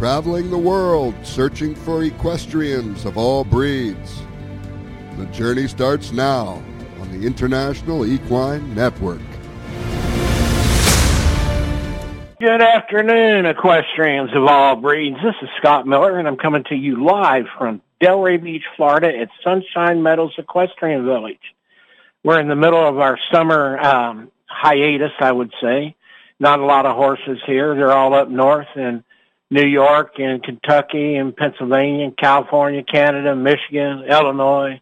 traveling the world searching for equestrians of all breeds. The journey starts now on the International Equine Network. Good afternoon, equestrians of all breeds. This is Scott Miller, and I'm coming to you live from Delray Beach, Florida at Sunshine Meadows Equestrian Village. We're in the middle of our summer um, hiatus, I would say. Not a lot of horses here. They're all up north in New York and Kentucky and Pennsylvania and California, Canada, Michigan, Illinois,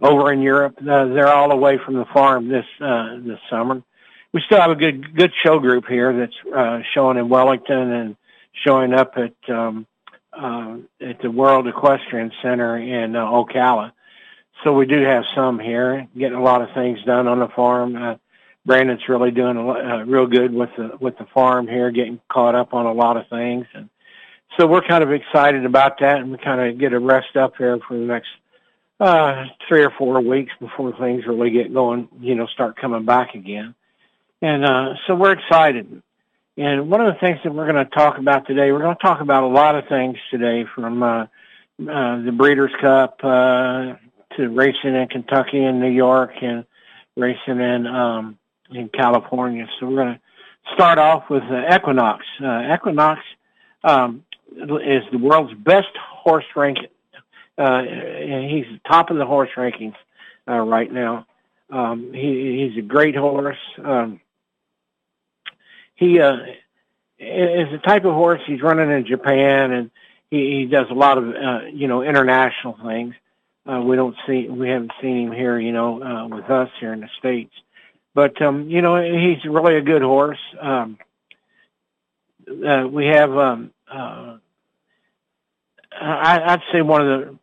over in Europe. Uh, they're all away from the farm this uh, this summer. We still have a good good show group here that's uh, showing in Wellington and showing up at um, uh, at the World Equestrian Center in uh, Ocala. So we do have some here, getting a lot of things done on the farm. Uh, Brandon's really doing a, uh, real good with the with the farm here, getting caught up on a lot of things, and so we're kind of excited about that, and we kind of get a rest up here for the next uh, three or four weeks before things really get going. You know, start coming back again, and uh, so we're excited. And one of the things that we're going to talk about today, we're going to talk about a lot of things today, from uh, uh, the Breeders' Cup uh, to racing in Kentucky and New York, and racing in um, in California. So we're going to start off with uh, Equinox. Uh, Equinox um, is the world's best horse ranking. Uh, he's top of the horse rankings uh, right now. Um, he, he's a great horse. Um, he uh, is the type of horse he's running in Japan, and he, he does a lot of uh, you know international things. Uh, we don't see we haven't seen him here, you know, uh, with us here in the states. But um, you know, he's really a good horse. Um, uh, we have, um, uh, I, I'd say one of the,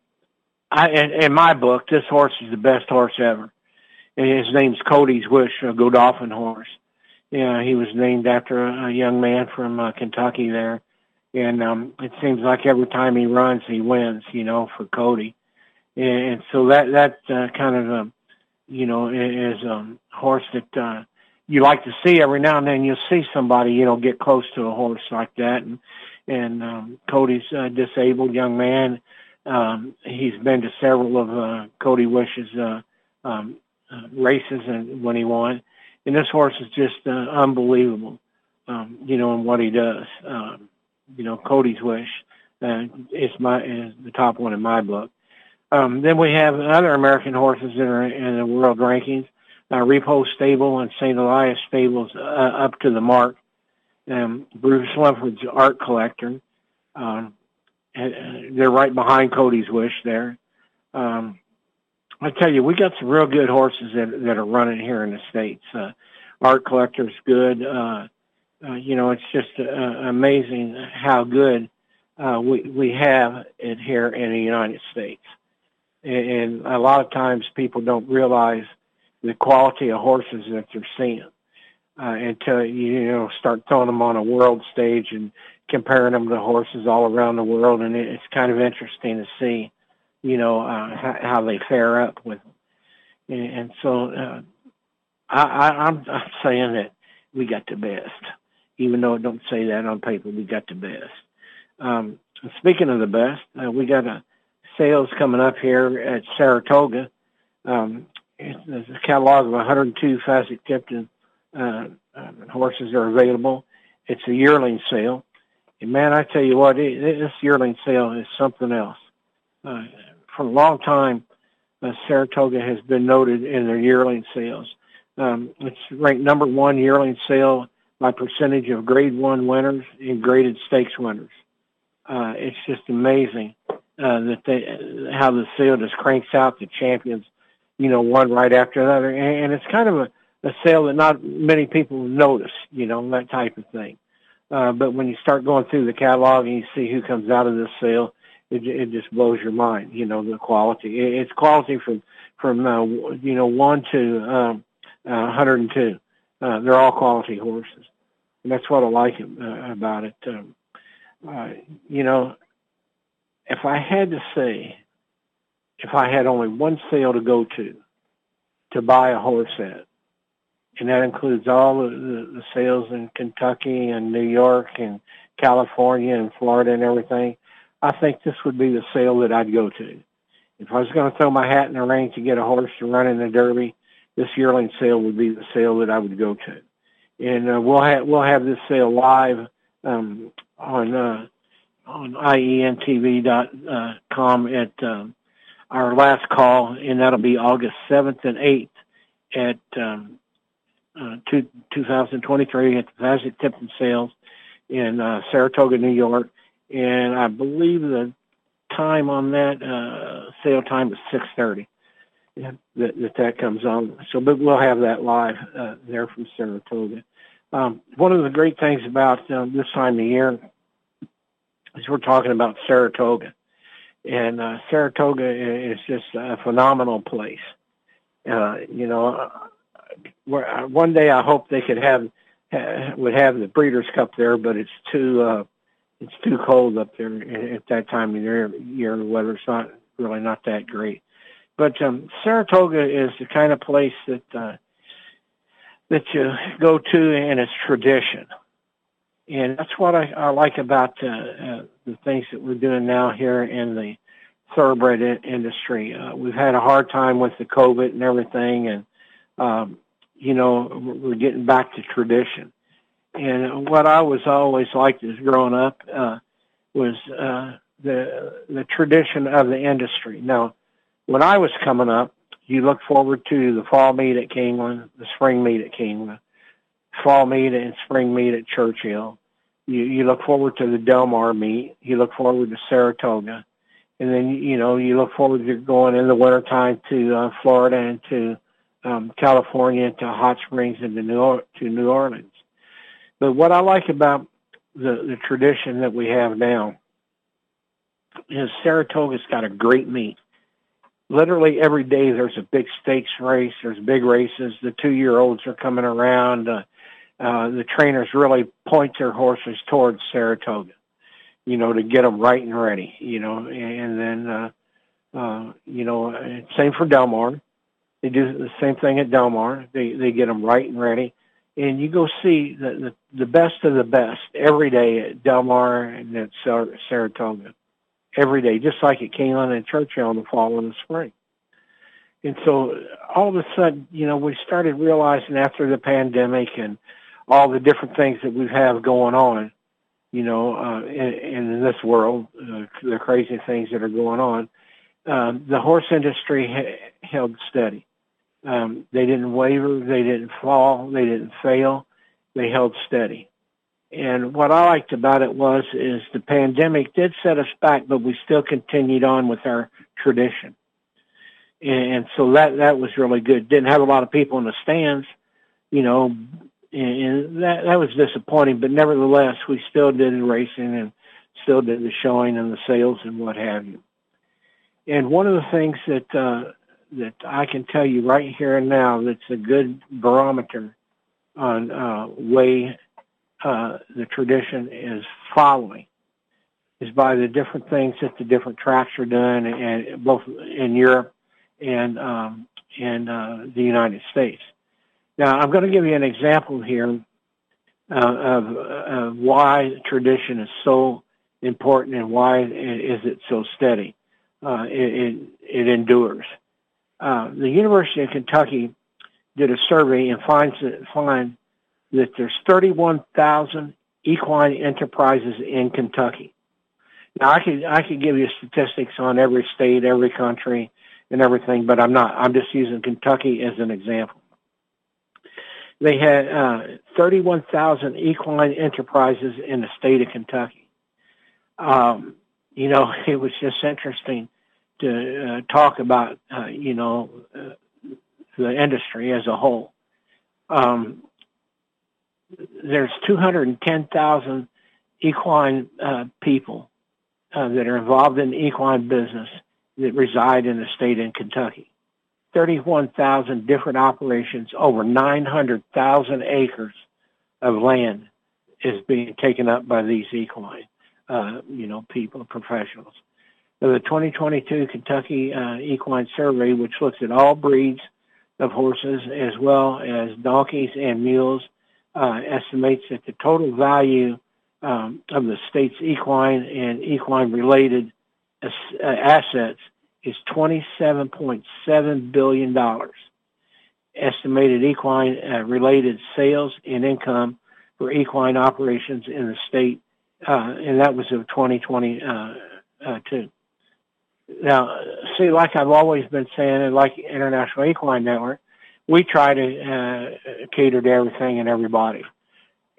I, in, in my book, this horse is the best horse ever. His name's Cody's Wish, a Godolphin horse. Yeah, he was named after a, a young man from uh, Kentucky there, and um, it seems like every time he runs, he wins. You know, for Cody, and, and so that that uh, kind of um, you know, is a um, horse that uh, you like to see every now and then. You'll see somebody, you know, get close to a horse like that. And and um, Cody's a disabled young man. Um, he's been to several of uh, Cody Wish's uh, um, uh, races and when he won. And this horse is just uh, unbelievable, um, you know, in what he does. Um, you know, Cody's Wish uh, is my is the top one in my book. Um, then we have other American horses that are in the world rankings. Uh, Repole Stable and St. Elias Stables uh, up to the mark. Um, Bruce Lunsford's Art Collector. Um, they're right behind Cody's Wish there. Um, I tell you, we got some real good horses that that are running here in the states. Uh, Art Collector's good. Uh, uh, you know, it's just uh, amazing how good uh, we we have it here in the United States and a lot of times people don't realize the quality of horses that they're seeing uh, until you know start throwing them on a world stage and comparing them to horses all around the world, and it's kind of interesting to see, you know, uh, how, they fare up with them. And, and so uh, I, I, I'm, I'm saying that we got the best, even though it don't say that on paper. We got the best. Um, speaking of the best, uh, we got a sales coming up here at Saratoga. Um, there's a catalog of 102 Fasig-Tipton uh, uh, horses are available. It's a yearling sale. And man, I tell you what, this yearling sale is something else. Uh, for a long time, uh, Saratoga has been noted in their yearling sales. Um, it's ranked number one yearling sale by percentage of grade one winners and graded stakes winners. Uh, it's just amazing uh, that they how the sale just cranks out the champions, you know, one right after another, and, and it's kind of a, a sale that not many people notice, you know, that type of thing. Uh, but when you start going through the catalog and you see who comes out of this sale, it, it just blows your mind. You know, the quality. It, it's quality from from uh, you know one to um, uh, 102. Uh, they're all quality horses, and that's what I like uh, about it. Um, uh, you know, if I had to say, if I had only one sale to go to, to buy a horse at, and that includes all the, the, sales in Kentucky and New York and California and Florida and everything, I think this would be the sale that I'd go to. If I was going to throw my hat in the ring to get a horse to run in the Derby, this yearling sale would be the sale that I would go to. And uh, we'll have we'll have this sale live um, on uh, on ientv.com at um, our last call, and that'll be August 7th and 8th at um, uh, two, 2023 at the Fasig-Tipton Sales in uh, Saratoga, New York. And I believe the time on that uh, sale time is 6:30. Yeah, that, that that comes on. So, but we'll have that live uh, there from Saratoga. Um, one of the great things about um, this time of year is we're talking about Saratoga, and uh, Saratoga is just a phenomenal place. Uh, you know, where, uh, one day I hope they could have would have the Breeders' Cup there, but it's too uh, it's too cold up there at that time of year. Year the weather's not really not that great. But um, Saratoga is the kind of place that uh, that you go to, and it's tradition, and that's what I, I like about uh, uh, the things that we're doing now here in the thoroughbred industry. Uh, we've had a hard time with the COVID and everything, and um, you know we're getting back to tradition. And what I was always liked as growing up uh, was uh, the the tradition of the industry. Now, when I was coming up, you look forward to the fall meet at Keeneland, the spring meet at Keeneland, fall meet and spring meet at Churchill. You, you look forward to the Del Mar meet. You look forward to Saratoga and then you know you look forward to going in the wintertime to uh, Florida and to um, California to Hot Springs and to New or- to New Orleans. But what I like about the the tradition that we have now is Saratoga's got a great meet. Literally every day there's a big stakes race. There's big races. The two year olds are coming around. Uh, uh, the trainers really point their horses towards Saratoga you know, to get them right and ready, you know, and then, uh, uh, you know, same for Del Mar. They do the same thing at Del Mar. They, they get them right and ready. And you go see the, the, the best of the best every day at Del Mar and at Sar- Saratoga. Every day, just like at Keeneland and Churchill in the fall and the spring. And so all of a sudden, you know, we started realizing after the pandemic and all the different things that we have going on, you know, uh, in, in this world, uh, the crazy things that are going on, um, the horse industry ha- held steady. Um, they didn't waver, they didn't fall, they didn't fail, they held steady. And what I liked about it was is the pandemic did set us back, but we still continued on with our tradition. And so that that was really good. Didn't have a lot of people in the stands, you know, and that that was disappointing. But nevertheless, we still did the racing and still did the showing and the sales and what have you. And one of the things that uh, that I can tell you right here and now that's a good barometer on uh, way uh, the tradition is following is by the different things that the different tracks are doing, and both in Europe and um, in uh, the United States. Now, I'm going to give you an example here uh, of, of why tradition is so important and why is it so steady. Uh, it, it, it, endures. Uh, the University of Kentucky did a survey and finds that, find that there's 31,000 equine enterprises in Kentucky. Now, I could I could give you statistics on every state, every country, and everything, but I'm not. I'm just using Kentucky as an example. They had uh, 31,000 equine enterprises in the state of Kentucky. Um, you know, it was just interesting to uh, talk about, uh, you know, uh, the industry as a whole. Um, there's 210,000 equine uh, people uh, that are involved in equine business that reside in the state in Kentucky. 31,000 different operations, over 900,000 acres of land is being taken up by these equine, uh, you know, people, professionals. The 2022 Kentucky uh, Equine Survey, which looks at all breeds of horses as well as donkeys and mules, uh, estimates that the total value um, of the state's equine and equine related uh, assets is $27.7 billion. Estimated equine uh, sales and income for equine operations in the state, uh, and that was of 2022. Now, see, like I've always been saying, and like International Equine Network, we try to uh, cater to everything and everybody.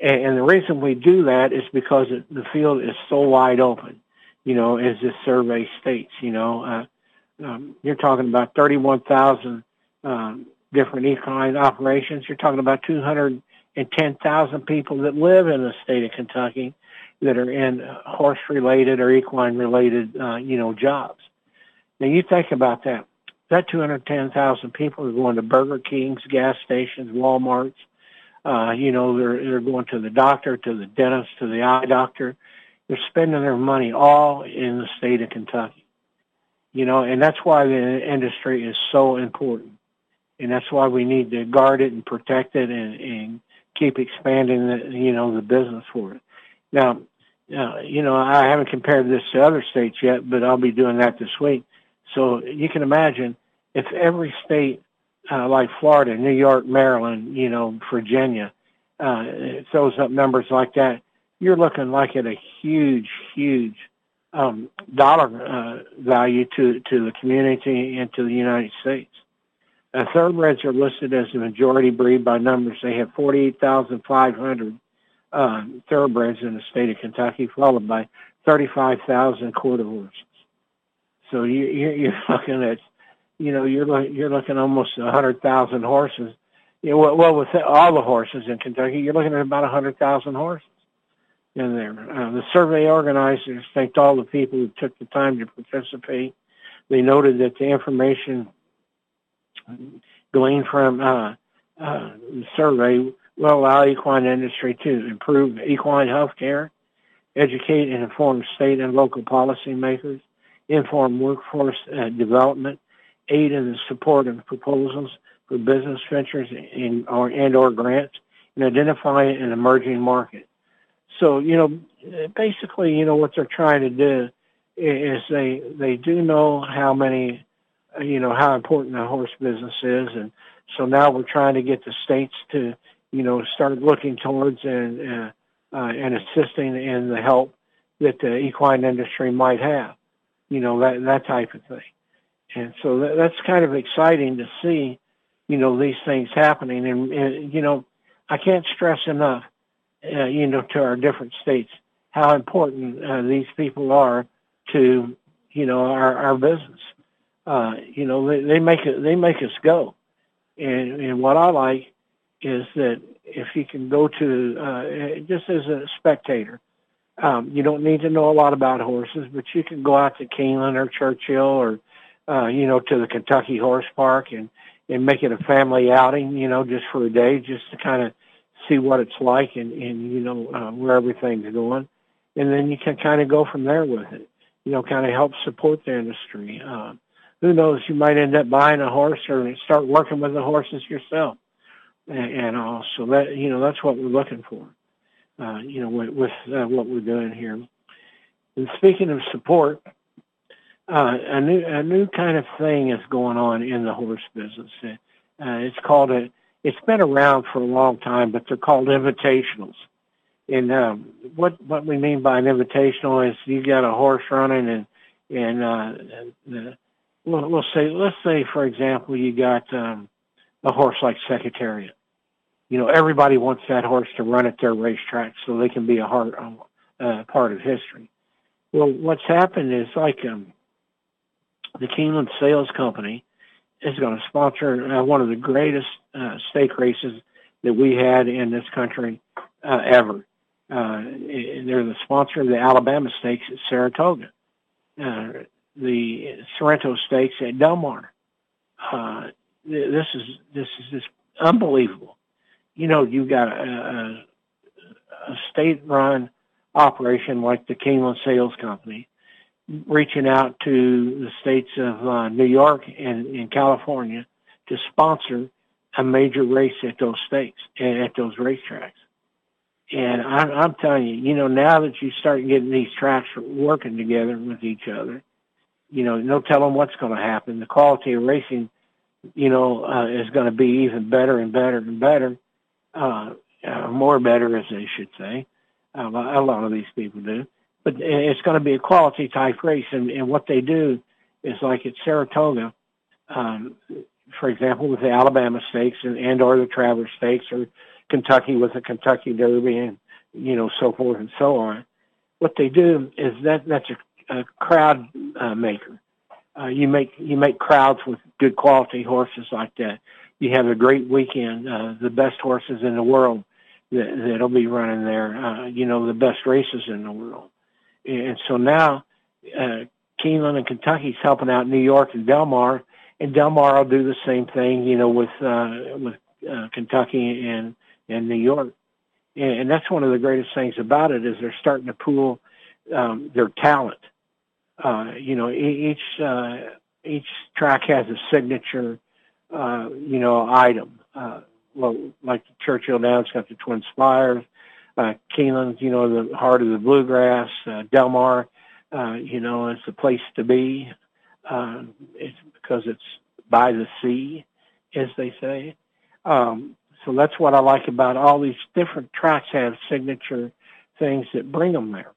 And, and the reason we do that is because it, the field is so wide open, you know, as this survey states, you know. Uh, um, you're talking about 31,000 um, different equine operations. You're talking about 210,000 people that live in the state of Kentucky that are in horse-related or equine-related, uh, you know, jobs. Now you think about that. That 210,000 people are going to Burger Kings, gas stations, Walmarts. Uh, you know, they're, they're going to the doctor, to the dentist, to the eye doctor. They're spending their money all in the state of Kentucky. You know, and that's why the industry is so important. And that's why we need to guard it and protect it and, and keep expanding the, you know, the business for it. Now, uh, you know, I haven't compared this to other states yet, but I'll be doing that this week. So you can imagine if every state uh, like Florida, New York, Maryland, you know, Virginia, uh, throws up numbers like that, you're looking like at a huge, huge um, dollar uh, value to to the community and to the United States. Uh, thoroughbreds are listed as the majority breed by numbers. They have 48,500 uh, thoroughbreds in the state of Kentucky, followed by 35,000 quarter horses. So you, you're looking at, you know, you're you're looking almost a hundred thousand horses. You know, well, with all the horses in Kentucky, you're looking at about a hundred thousand horses in there. Uh, the survey organizers thanked all the people who took the time to participate. They noted that the information gleaned from uh, uh, the survey will allow equine industry to improve equine health care, educate and inform state and local policymakers, inform workforce uh, development, aid in the support of proposals for business ventures in, or, and or grants, and identify an emerging market. So, you know, basically, you know, what they're trying to do is they, they do know how many, you know, how important the horse business is. And so now we're trying to get the states to, you know, start looking towards and, uh, uh, and assisting in the help that the equine industry might have you know, that, that type of thing. And so that, that's kind of exciting to see, you know, these things happening. And, and you know, I can't stress enough, uh, you know, to our different states how important uh, these people are to, you know, our, our business. Uh, you know, they, they make it, they make us go. And, and what I like is that if you can go to, uh, just as a spectator, um, you don't need to know a lot about horses, but you can go out to Keeneland or Churchill or, uh, you know, to the Kentucky Horse Park and, and make it a family outing, you know, just for a day, just to kind of see what it's like and, and you know, uh, where everything's going. And then you can kind of go from there with it, you know, kind of help support the industry. Uh, who knows, you might end up buying a horse or start working with the horses yourself. And, and all. So that, you know, that's what we're looking for uh, you know, with, with uh, what we're doing here. And speaking of support, uh, a new a new kind of thing is going on in the horse business. Uh, it's called a. It's been around for a long time, but they're called invitationals. And um, what what we mean by an invitational is you've got a horse running, and and uh, the, we'll, we'll say let's say for example you got um, a horse like Secretariat you know, everybody wants that horse to run at their racetrack so they can be a part, uh, part of history. Well, what's happened is like um, the Keeneland Sales Company is going to sponsor uh, one of the greatest uh, stake races that we had in this country uh, ever. Uh, they're the sponsor of the Alabama Stakes at Saratoga, uh, the Sorrento Stakes at Del Mar. Uh, this is this is just unbelievable you know, you've got a, a, state-run operation like the Keeneland Sales Company reaching out to the states of uh, New York and, and California to sponsor a major race at those states and at those racetracks. And I'm, I'm telling you, you know, now that you start getting these tracks working together with each other, you know, no telling what's going to happen. The quality of racing, you know, uh, is going to be even better and better and better, uh, uh, more better, as they should say. Uh, a lot of these people do, but it's going to be a quality type race. And, and what they do is like at Saratoga, um, for example, with the Alabama Stakes and, and or the Travers Stakes or Kentucky with the Kentucky Derby and you know so forth and so on. What they do is that that's a, a crowd uh, maker. Uh, you make you make crowds with good quality horses like that. You have a great weekend. Uh, the best horses in the world that that'll be running there. Uh, you know the best races in the world. And so now uh, Keeneland and Kentucky's helping out New York and Del Mar, and Del Mar will do the same thing. You know with uh, with uh, Kentucky and and New York. And, and that's one of the greatest things about it is they're starting to pool um, their talent. Uh, you know, each uh, each track has a signature, uh, you know, item. Uh, well, like Churchill Downs got the Twin Spires, uh, Keeneland's, you know, the heart of the bluegrass. Uh, Del Mar, uh, you know, it's the place to be. Uh, it's because it's by the sea, as they say. Um, so that's what I like about all these different tracks have signature things that bring them there.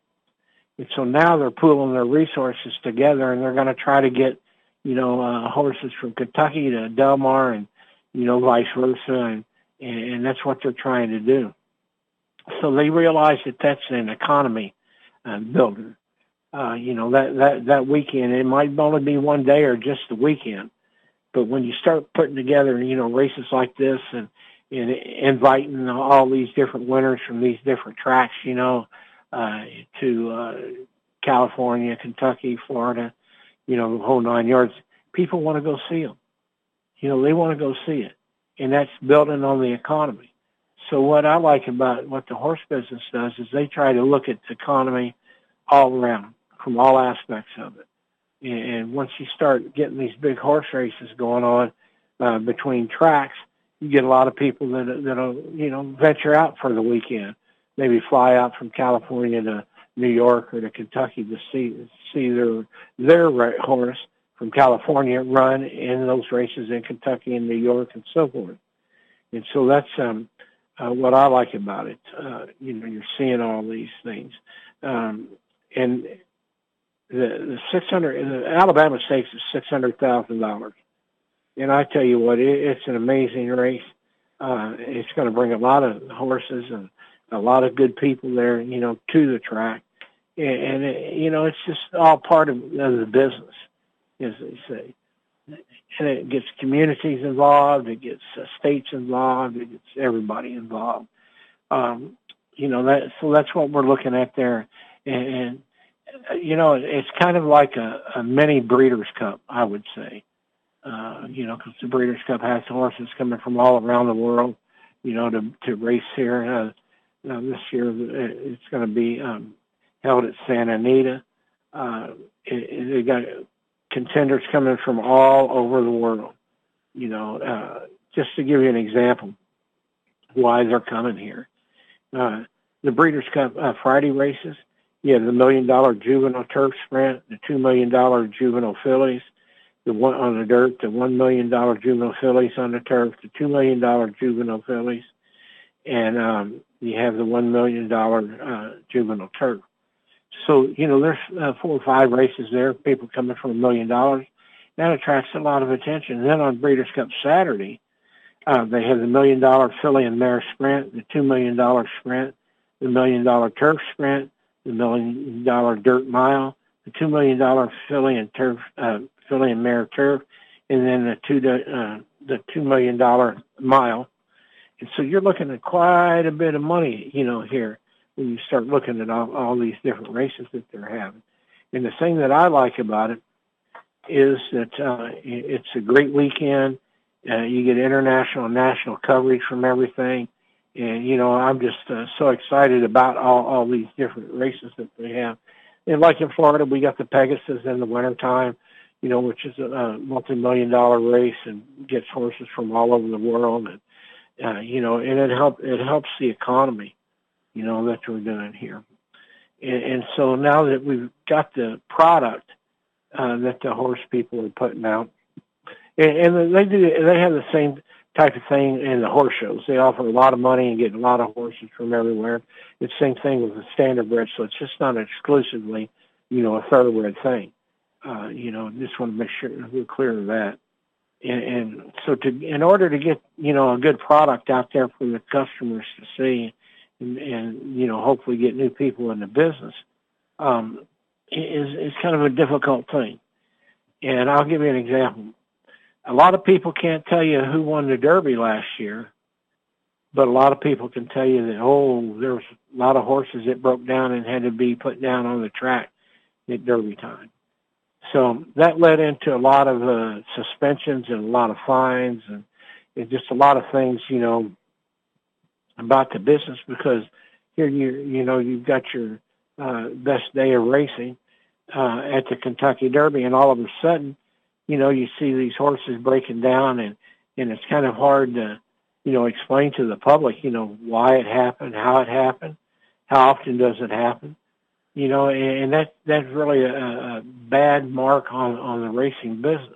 And so now they're pooling their resources together and they're going to try to get, you know, uh, horses from Kentucky to Del Mar and, you know, vice versa. And, and that's what they're trying to do. So they realize that that's an economy uh, builder. Uh, you know, that, that, that weekend, it might only be one day or just the weekend. But when you start putting together, you know, races like this and, and inviting all these different winners from these different tracks, you know, uh, to uh, California, Kentucky, Florida, you know, the whole nine yards. People want to go see them. You know, they want to go see it, and that's building on the economy. So what I like about what the horse business does is they try to look at the economy all around from all aspects of it. And once you start getting these big horse races going on uh, between tracks, you get a lot of people that that'll you know venture out for the weekend, maybe fly out from California to New York or to Kentucky to see see their their horse from California run in those races in Kentucky and New York and so forth. And so that's um, uh, what I like about it. Uh, you know, you're seeing all these things, um, and the the six hundred the Alabama Stakes is six hundred thousand dollars and I tell you what, it, it's an amazing race. Uh, it's going to bring a lot of horses and a lot of good people there, you know, to the track. And, it, you know, it's just all part of, of the business, as they say. And it gets communities involved, it gets uh, states involved, it gets everybody involved. Um, you know, that, so that's what we're looking at there. And, and you know, it's kind of like a, a mini Breeders' Cup, I would say uh, you know, because the Breeders' Cup has horses coming from all around the world, you know, to to race here. Uh, uh, this year it's going to be um, held at Santa Anita. Uh, it, it, they got contenders coming from all over the world. You know, uh, just to give you an example, why they're coming here. Uh, the Breeders' Cup uh, Friday races, you have the million dollar juvenile turf sprint, the two million dollar juvenile fillies, the one on the dirt, the one million dollar juvenile fillies on the turf, the two million dollar juvenile fillies, and um, you have the one million dollar uh, juvenile turf. So you know there's uh, four or five races there. People coming for a million dollars. That attracts a lot of attention. Then on Breeders' Cup Saturday, uh, they have the million dollar filly and mare sprint, the two million dollar sprint, the million dollar turf sprint, the million dollar dirt mile, the two million dollar filly and turf uh, filly and mare turf, and then the two uh, the two million dollar mile. And so you're looking at quite a bit of money, you know, here when you start looking at all, all these different races that they're having. And the thing that I like about it is that uh, it's a great weekend. Uh, you get international and national coverage from everything. And, you know, I'm just uh, so excited about all, all these different races that they have. And like in Florida, we got the Pegasus in the wintertime you know, which is a multi-million dollar race and gets horses from all over the world, and uh, you know, and it help it helps the economy, you know, that we're doing here. And, and so now that we've got the product uh, that the horse people are putting out, and, and they do, they have the same type of thing in the horse shows. They offer a lot of money and get a lot of horses from everywhere. It's the same thing with the standard bred, so it's just not exclusively, you know, a thoroughbred thing. Uh, you know, just want to make sure we're clear of that. And, and so to, in order to get, you know, a good product out there for the customers to see and, you know, hopefully get new people in the business, um, is, is kind of a difficult thing. And I'll give you an example. A lot of people can't tell you who won the Derby last year, but a lot of people can tell you that, oh, there was a lot of horses that broke down and had to be put down on the track at Derby time. So that led into a lot of uh, suspensions and a lot of fines and, and just a lot of things, you know, about the business because here you you know you've got your uh, best day of racing uh, at the Kentucky Derby, and all of a sudden, you know, you see these horses breaking down, and and it's kind of hard to you know explain to the public, you know, why it happened, how it happened, how often does it happen, you know, and that that's really a, a bad mark on on the racing business.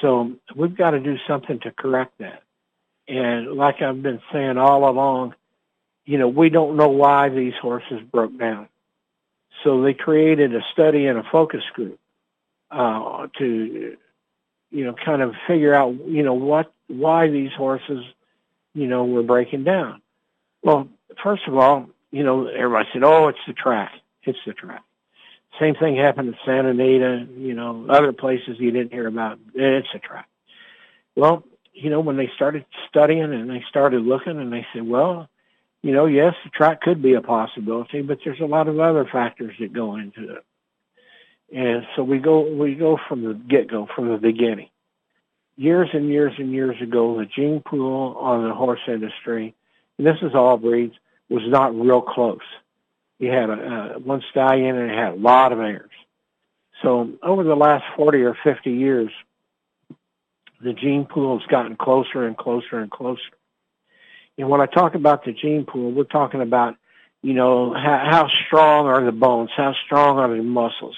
So we've got to do something to correct that. And like I've been saying all along, you know, we don't know why these horses broke down. So they created a study and a focus group uh, to, you know, kind of figure out, you know, what why these horses, you know, were breaking down. Well, first of all, you know, everybody said, "Oh, it's the track." It's the track. Same thing happened at Santa Anita, you know, other places you didn't hear about. It's a track. Well, you know, when they started studying and they started looking and they said, well, you know, yes, the track could be a possibility, but there's a lot of other factors that go into it. And so we go, we go from the get-go, from the beginning. Years and years and years ago, the gene pool on the horse industry, and this is all breeds, was not real close. You had a, uh, one stallion and it had a lot of heirs. So over the last 40 or 50 years, the gene pool has gotten closer and closer and closer. And when I talk about the gene pool, we're talking about, you know, how, how strong are the bones? How strong are the muscles?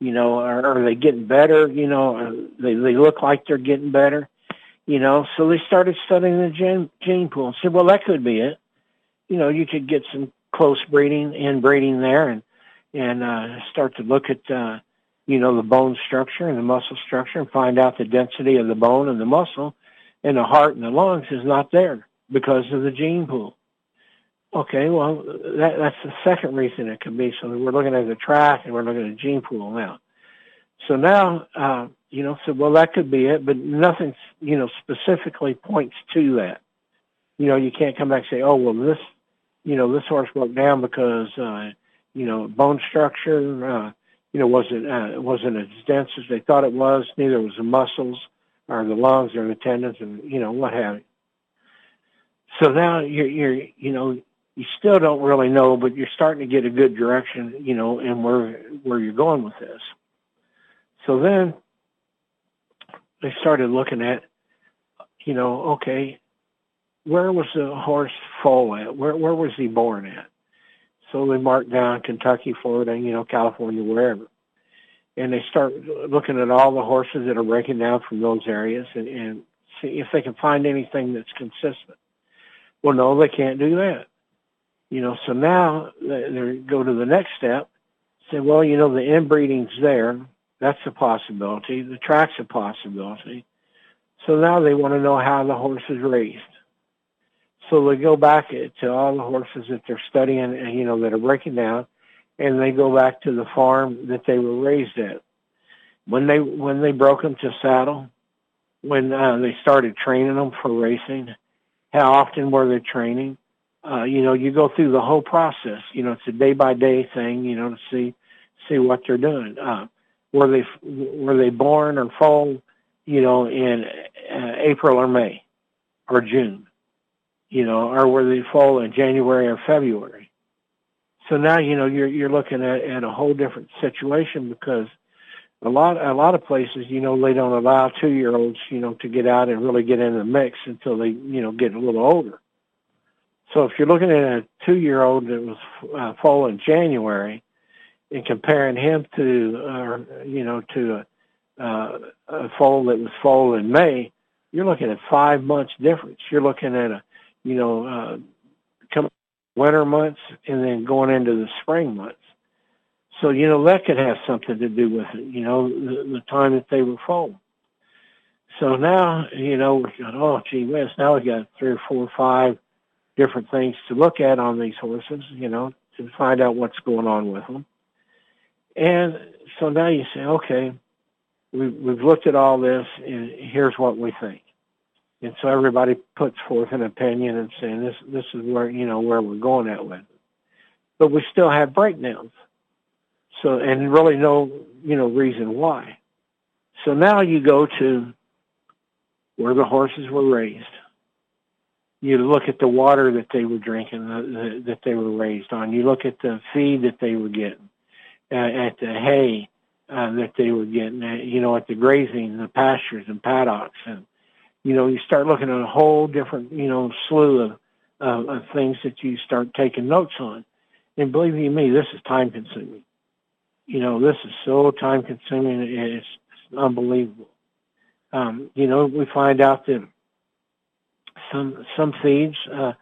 You know, are, are they getting better? You know, they, they look like they're getting better. You know, so they started studying the gene, gene pool and said, well, that could be it. You know, you could get some close breeding, inbreeding there and, and, uh, start to look at, uh, you know, the bone structure and the muscle structure and find out the density of the bone and the muscle and the heart and the lungs is not there because of the gene pool. Okay, well, that, that's the second reason it could be. So we're looking at the track and we're looking at the gene pool now. So now, uh, you know, so well, that could be it, but nothing, you know, specifically points to that. You know, you can't come back and say, oh, well, this, you know, this horse broke down because, uh, you know, bone structure, uh, you know, wasn't uh, wasn't as dense as they thought it was. Neither was the muscles or the lungs or the tendons, and you know what have you. So now you're you're you know you still don't really know, but you're starting to get a good direction, you know, and where where you're going with this. So then they started looking at, you know, okay, where was the horse foal at? Where where was he born at? So they mark down Kentucky, Florida, you know, California, wherever. And they start looking at all the horses that are breaking down from those areas and, and see if they can find anything that's consistent. Well, no, they can't do that. You know, so now they, they go to the next step. Say, well, you know, the inbreeding's there. That's a possibility. The track's a possibility. So now they want to know how the horse is raised. So they go back to all the horses that they're studying, you know, that are breaking down, and they go back to the farm that they were raised at. When they when they broke them to saddle, when uh, they started training them for racing, how often were they training? Uh, you know, you go through the whole process. You know, it's a day by day thing. You know, to see see what they're doing. Uh, were they were they born or foal? You know, in uh, April or May or June you know, or where they fall in January or February. So now, you know, you're you're looking at, at a whole different situation because a lot a lot of places, you know, they don't allow two year olds, you know, to get out and really get in the mix until they, you know, get a little older. So if you're looking at a two-year-old that was uh, foal in January and comparing him to, uh, you know, to a, uh, a foal that was foal in May, you're looking at five months difference. You're looking at a, you know, uh, come winter months and then going into the spring months. So, you know, that could have something to do with it, you know, the, the time that they were foal. So now, you know, we're going, oh, gee whiz, now we got three or four or five different things to look at on these horses, you know, to find out what's going on with them. And so now you say, okay, we've, we've looked at all this, and here's what we think. And so everybody puts forth an opinion and saying this this is where you know where we're going at with it. But we still have breakdowns. So and really no you know reason why. So now you go to where the horses were raised you look at the water that they were drinking, the, the, that they were raised on. You look at the feed that they were getting, uh, at the hay uh, that they were getting, uh, you know, at the grazing, the pastures and paddocks, and you know, you start looking at a whole different, you know, slew of, uh, of things that you start taking notes on. And believe you me, this is time consuming. You know, this is so time consuming. It's, it's unbelievable. Um, you know, we find out that some some feeds uh,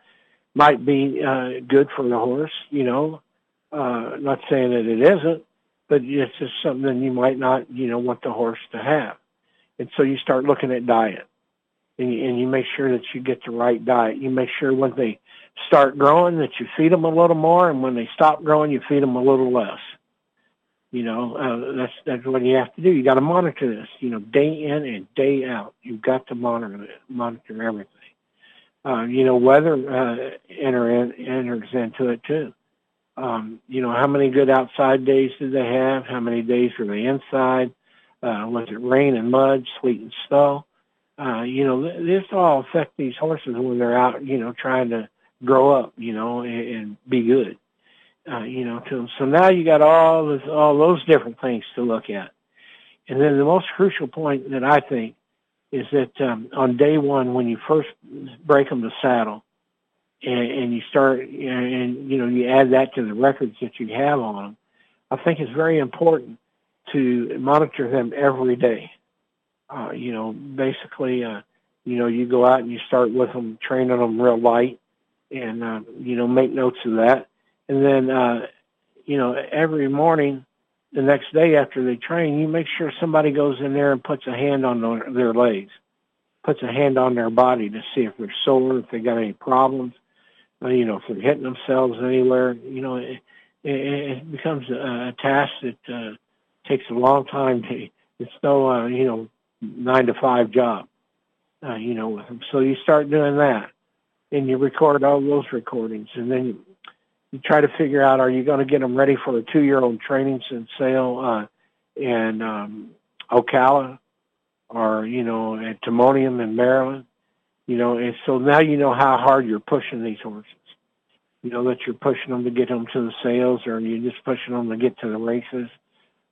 might be uh, good for the horse. You know, uh, not saying that it isn't, but it's just something that you might not you know want the horse to have. And so you start looking at diet, and you, and you make sure that you get the right diet. You make sure when they start growing that you feed them a little more, and when they stop growing, you feed them a little less. You know, uh, that's that's what you have to do. You got to monitor this. You know, day in and day out, you've got to monitor monitor everything. Uh, you know, weather uh, enter in, enters into it too. Um, you know, how many good outside days did they have? How many days were they inside? Uh, was it rain and mud, sleet and snow? Uh, you know, this all affect these horses when they're out, you know, trying to grow up, you know, and, and be good, uh, you know, to them. So now you got all this, all those different things to look at. And then the most crucial point that I think is that um, on day one when you first break them to saddle and, and you start and you know you add that to the records that you have on them, I think it's very important to monitor them every day. Uh, you know, basically, uh, you know, you go out and you start with them, training them real light, and uh, you know, make notes of that, and then uh, you know, every morning the next day after they train, you make sure somebody goes in there and puts a hand on their legs, puts a hand on their body to see if they're sore, if they got any problems, uh, you know, if they're hitting themselves anywhere. You know, it, it becomes a, task that uh, takes a long time. To, it's no, uh, you know, nine to five job, uh, you know. So you start doing that, and you record all those recordings, and then you you try to figure out are you going to get them ready for a two-year-old training sale uh, in um, Ocala or you know at Timonium in Maryland. You know, and so now you know how hard you're pushing these horses. You know that you're pushing them to get them to the sales, or you're just pushing them to get to the races.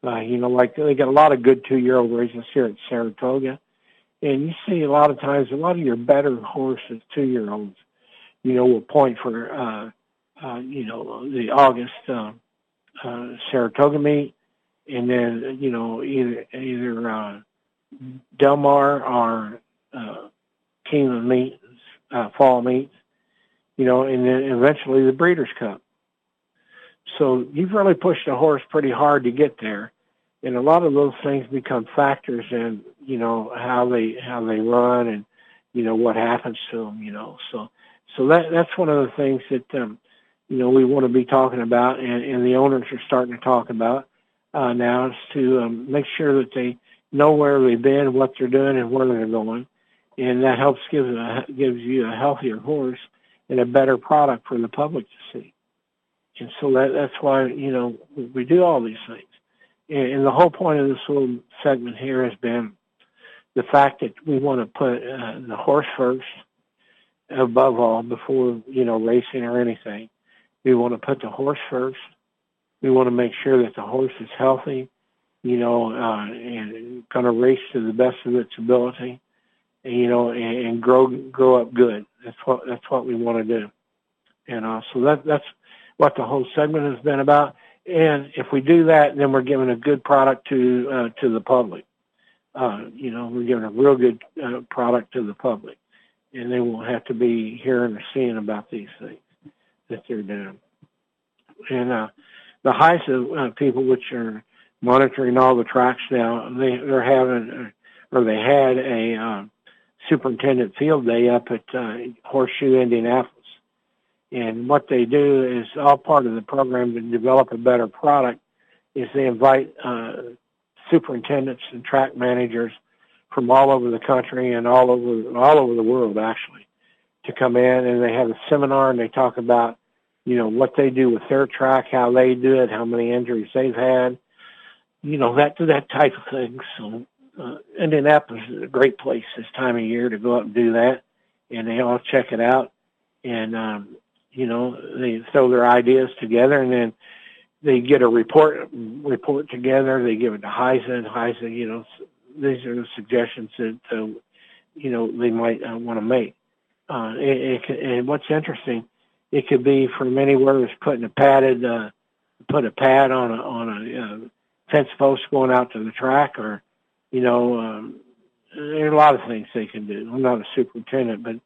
Uh, you know, like they got a lot of good two-year-old races here at Saratoga, and you see a lot of times a lot of your better horses, two-year-olds, you know, will point for uh, uh, you know, the August uh, uh, Saratoga meet, and then you know either either uh, Del Mar or uh, Keeneland meets, uh, fall meets, you know, and then eventually the Breeders' Cup. So you've really pushed a horse pretty hard to get there, and a lot of those things become factors in you know how they how they run and you know what happens to them. You know, so so that that's one of the things that um, you know, we want to be talking about, and, and the owners are starting to talk about uh, now, is to um, make sure that they know where they've been, what they're doing, and where they're going, and that helps give a, gives you a healthier horse and a better product for the public to see. And so that, that's why you know we do all these things. And, and the whole point of this little segment here has been the fact that we want to put uh, the horse first above all before you know racing or anything we want to put the horse first. We want to make sure that the horse is healthy, you know, uh, and going to race to the best of its ability, and, you know, and, and grow grow up good. That's what that's what we want to do. And uh, so that that's what the whole segment has been about. And if we do that, then we're giving a good product to uh, to the public. Uh, you know, we're giving a real good uh, product to the public, and they won't have to be hearing or seeing about these things that they're doing. And uh, the HISA uh, people, which are monitoring all the tracks now, they they're having uh, or they had a uh, superintendent field day up at uh, Horseshoe, Indianapolis. And what they do is all part of the program to develop a better product is they invite uh, superintendents and track managers from all over the country and all over all over the world actually to come in and they have a seminar and they talk about you know what they do with their track, how they do it, how many injuries they've had, you know that that type of thing. So uh, Indianapolis is a great place this time of year to go up and do that, and they all check it out, and um, you know they throw their ideas together, and then they get a report report together. They give it to HISA, and HISA, you know, these are the suggestions that uh, you know they might uh, want to make. Uh, it, it, and what's interesting, it could be from anywhere as putting a padded, uh, put a pad on a on a uh, fence post going out to the track, or you know, um, there are a lot of things they can do. I'm not a superintendent, but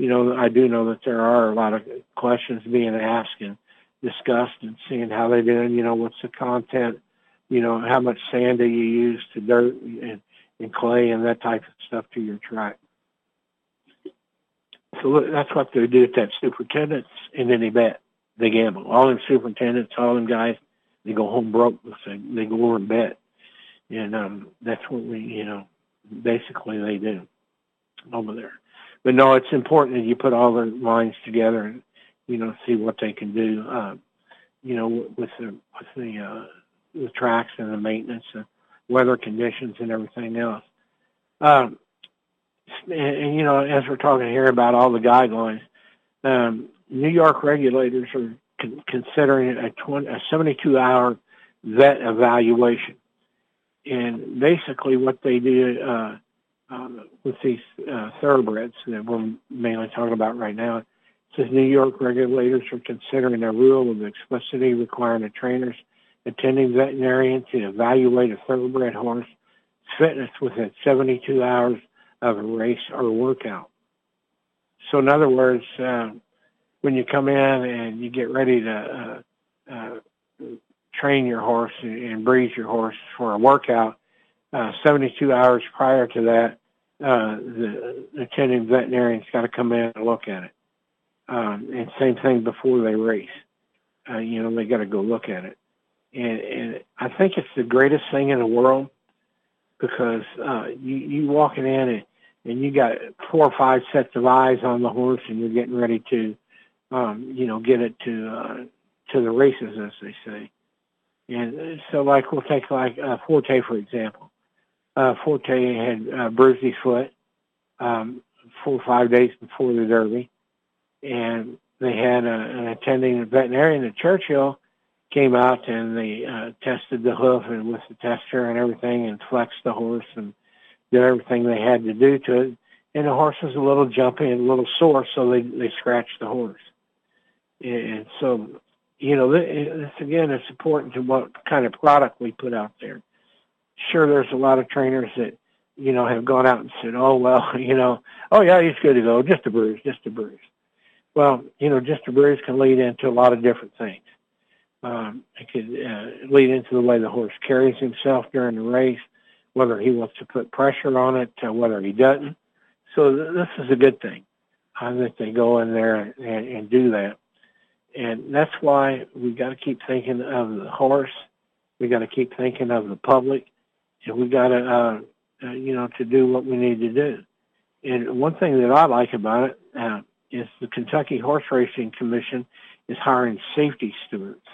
you know, I do know that there are a lot of questions being asked and discussed and seeing how they do. You know, what's the content? You know, how much sand do you use to dirt and, and clay and that type of stuff to your track. So that's what they do at that superintendents, and then they bet. They gamble. All them superintendents, all them guys, they go home broke. They go over and bet and um, that's what we, you know, basically they do over there. But no, it's important that you put all the lines together and you know see what they can do. Uh, you know, with the with the uh, the tracks and the maintenance, and weather conditions, and everything else. Um, and, and you know, as we're talking here about all the guidelines, um, New York regulators are con- considering a, 20, a 72 hour vet evaluation and basically what they do uh, uh, with these uh, thoroughbreds that we're mainly talking about right now, it says New York regulators are considering a rule of explicitly requiring the trainers attending veterinarian to evaluate a thoroughbred horse fitness within 72 hours of a race or workout. So in other words, uh, when you come in and you get ready to uh, uh, train your horse and breeze your horse for a workout, uh, 72 hours prior to that, uh, the attending veterinarian's got to come in and look at it. Um, and same thing before they race. Uh, you know, they got to go look at it. And, and I think it's the greatest thing in the world because uh, you, you walking in and, and you got four or five sets of eyes on the horse and you're getting ready to, um, you know, get it to, uh, to the races, as they say. And so, like, we'll take like uh, Forte for example. Uh, Forte had uh, bruised his foot um, four or five days before the Derby, and they had a, an attending veterinarian at Churchill came out and they uh, tested the hoof and with the tester and everything and flexed the horse and did everything they had to do to it. And the horse was a little jumpy and a little sore, so they they scratched the horse. And so you know, this again, it's important to what kind of product we put out there. Sure, there's a lot of trainers that, you know, have gone out and said, oh, well, you know, oh, yeah, he's good to go, just a bruise, just a bruise. Well, you know, just a bruise can lead into a lot of different things. Um, it could uh, lead into the way the horse carries himself during the race, whether he wants to put pressure on it, uh, whether he doesn't. So th- this is a good thing uh, that they go in there and, and do that. And that's why we got to keep thinking of the horse. We got to keep thinking of the public, and we got to, uh, uh, you know, to do what we need to do. And one thing that I like about it uh, is the Kentucky Horse Racing Commission is hiring safety stewards,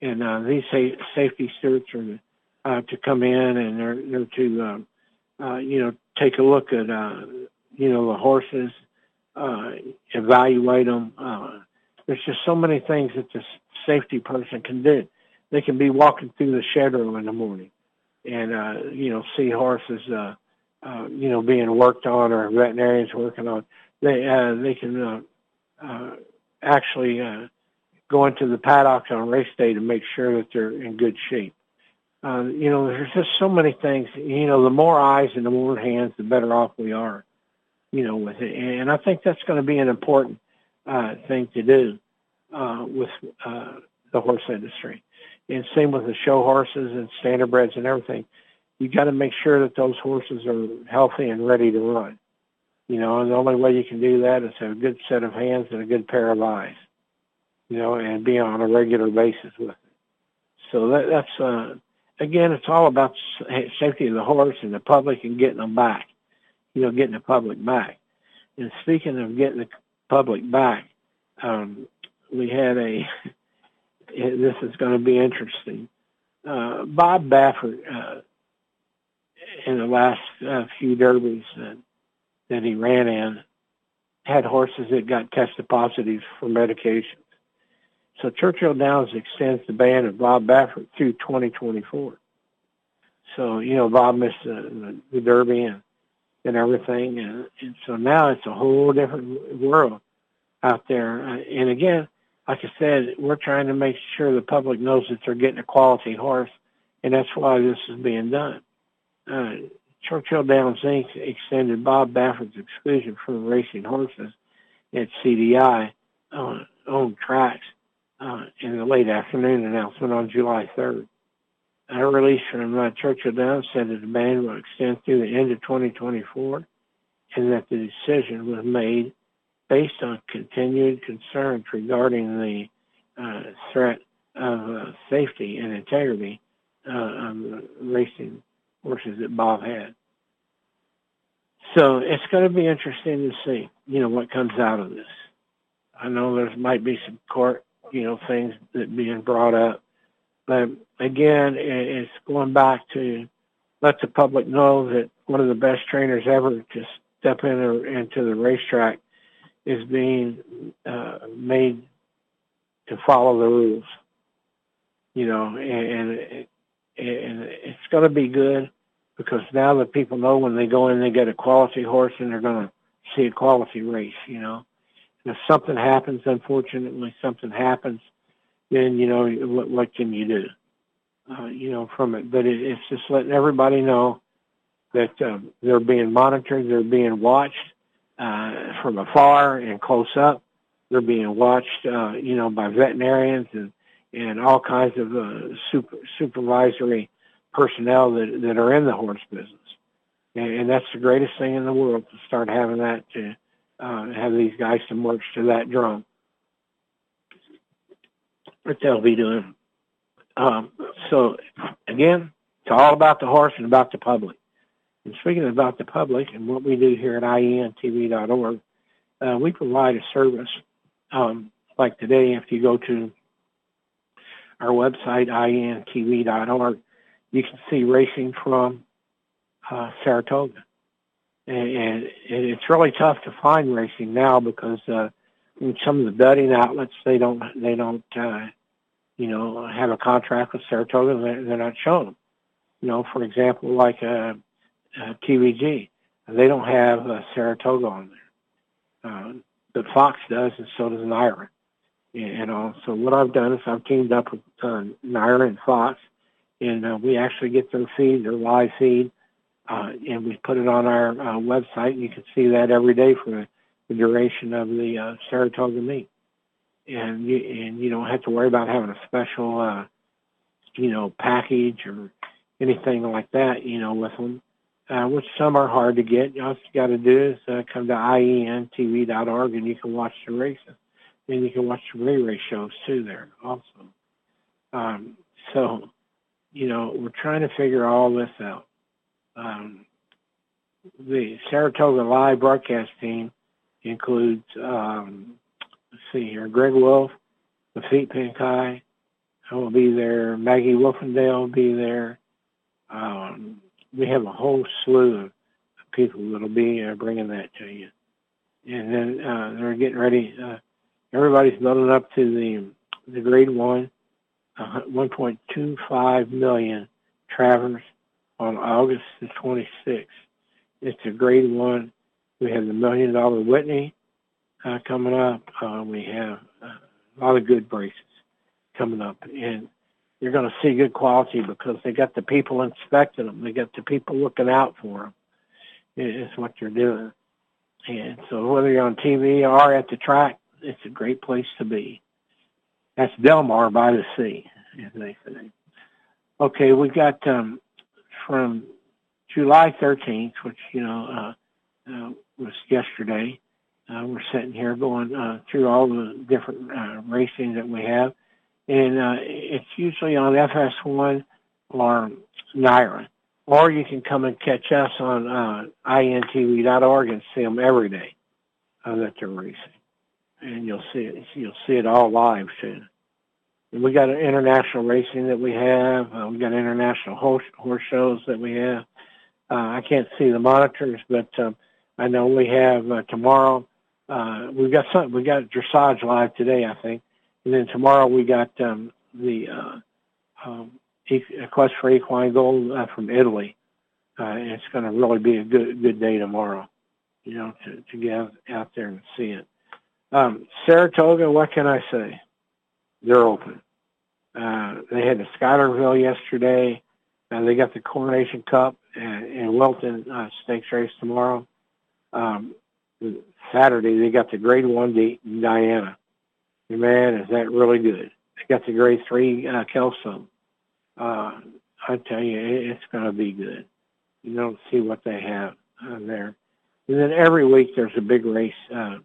and uh, these sa- safety stewards are uh, to come in and they're, they're to, uh, uh, you know, take a look at, uh, you know, the horses, uh, evaluate them. Uh, there's just so many things that the safety person can do. They can be walking through the shed row in the morning and, uh, you know, see horses, uh, uh, you know, being worked on or veterinarians working on. They, uh, they can, uh, uh, actually uh, go into the paddocks on race day to make sure that they're in good shape. Uh, you know, there's just so many things. You know, the more eyes and the more hands, the better off we are. You know, with it, and I think that's going to be an important uh, thing to do uh, with uh, the horse industry. And same with the show horses and standardbreds and everything. You got to make sure that those horses are healthy and ready to run. You know, and the only way you can do that is have a good set of hands and a good pair of eyes. You know, and be on a regular basis with it. So that, that's uh, again, it's all about safety of the horse and the public and getting them back. You know, getting the public back. And speaking of getting the public back, um, we had a. this is going to be interesting. Uh, Bob Baffert, uh, in the last uh, few derbies that, that he ran in, had horses that got tested positive for medications. So Churchill Downs extends the ban of Bob Baffert through 2024. So, you know, Bob missed the, the, Derby and, and everything. And, and so now it's a whole different world out there. Uh, and again, like I said, we're trying to make sure the public knows that they're getting a quality horse, and that's why this is being done. Uh, Churchill Downs Inc. extended Bob Baffert's exclusion from racing horses at CDI on, on tracks uh, in the late afternoon announcement on July 3rd. A release from uh, Churchill Downs said that the ban will extend through the end of 2024 and that the decision was made based on continued concerns regarding the uh, threat of uh, safety and integrity uh, of the racing horses that Bob had. So it's going to be interesting to see, you know, what comes out of this. I know there might be some court, you know, things that being brought up, but again, it's going back to let the public know that one of the best trainers ever to step in into the racetrack is being uh, made to follow the rules. You know, and, and, and it's going to be good because now that people know when they go in, they get a quality horse and they're going to see a quality race. You know, and if something happens, unfortunately, something happens, then you know what, what can you do? Uh, you know, from it, but it, it's just letting everybody know that um, they're being monitored, they're being watched, uh, from afar and close up. They're being watched, uh, you know, by veterinarians and, and all kinds of uh, super, supervisory personnel that, that are in the horse business. And, and that's the greatest thing in the world to start having that to uh, have these guys to march to that drum. that they'll be doing. Um, so again, it's all about the horse and about the public. And speaking about the public and what we do here at ientv.org, uh, we provide a service. Um, like today, if you go to our website, ientv.org, you can see racing from uh, Saratoga. And, and it's really tough to find racing now because uh, some of the betting outlets, they don't, they don't, uh, you know, have a contract with Saratoga. They're, they're not showing them. You know, for example, like uh, uh, TVG. They don't have uh, Saratoga on there, uh, but Fox does, and so does NYRA. And uh, so what I've done is I've teamed up with uh, NYRA and Fox, and uh, we actually get their feed, their live feed, uh, and we put it on our uh, website. And you can see that every day for the, the duration of the uh, Saratoga meet. And you, and you don't have to worry about having a special, uh, you know, package or anything like that, you know, with them uh, which some are hard to get. All you got to do is uh, come to ientv.org and you can watch the races. And you can watch the race shows too there also. Um, so, you know, we're trying to figure all this out. Um, the Saratoga live broadcast team includes, um, let's see here, Greg Wolf, Laffit Pincay, will be there. Maggie Wolfendale will be there. Um, we have a whole slew of people that'll be uh, bringing that to you. And then uh, they're getting ready. Uh, everybody's building up to the the grade one, uh, 1.25 million Travers on August the 26th. It's a grade one. We have the million dollar Whitney, uh, coming up. Uh, we have uh, a lot of good races coming up, and you're going to see good quality because they got the people inspecting them. They got the people looking out for them. It's what you're doing. And so whether you're on TV or at the track, it's a great place to be. That's Del Mar by the sea, as they say. Okay, we got um, from July 13th, which, you know, uh, uh, was yesterday. Uh, we're sitting here going uh, through all the different uh, racing that we have. And uh, it's usually on FS1 or NYRA. Or you can come and catch us on uh, ientv.org and see them every day uh, that they're racing. And you'll see it. You'll see it all live soon. And we got international racing that we have. Uh, we got international horse, horse shows that we have. Uh, I can't see the monitors, but um, I know we have uh, tomorrow. Uh, we've got some. We got dressage live today, I think, and then tomorrow we got um, the uh, um, Quest for Equine Gold uh, from Italy. Uh, it's going to really be a good good day tomorrow, you know, to, to get out there and see it. Um, Saratoga, what can I say? They're open. Uh, they had the Schuylerville yesterday. Uh, they got the Coronation Cup and, and Wilton uh, Stakes race tomorrow. Um, Saturday they got the Grade One D Diana. Man, is that really good? They got the Grade Three uh, Kelso. Uh, I tell you, it's going to be good. You don't see what they have uh, there. And then every week there's a big race, uh,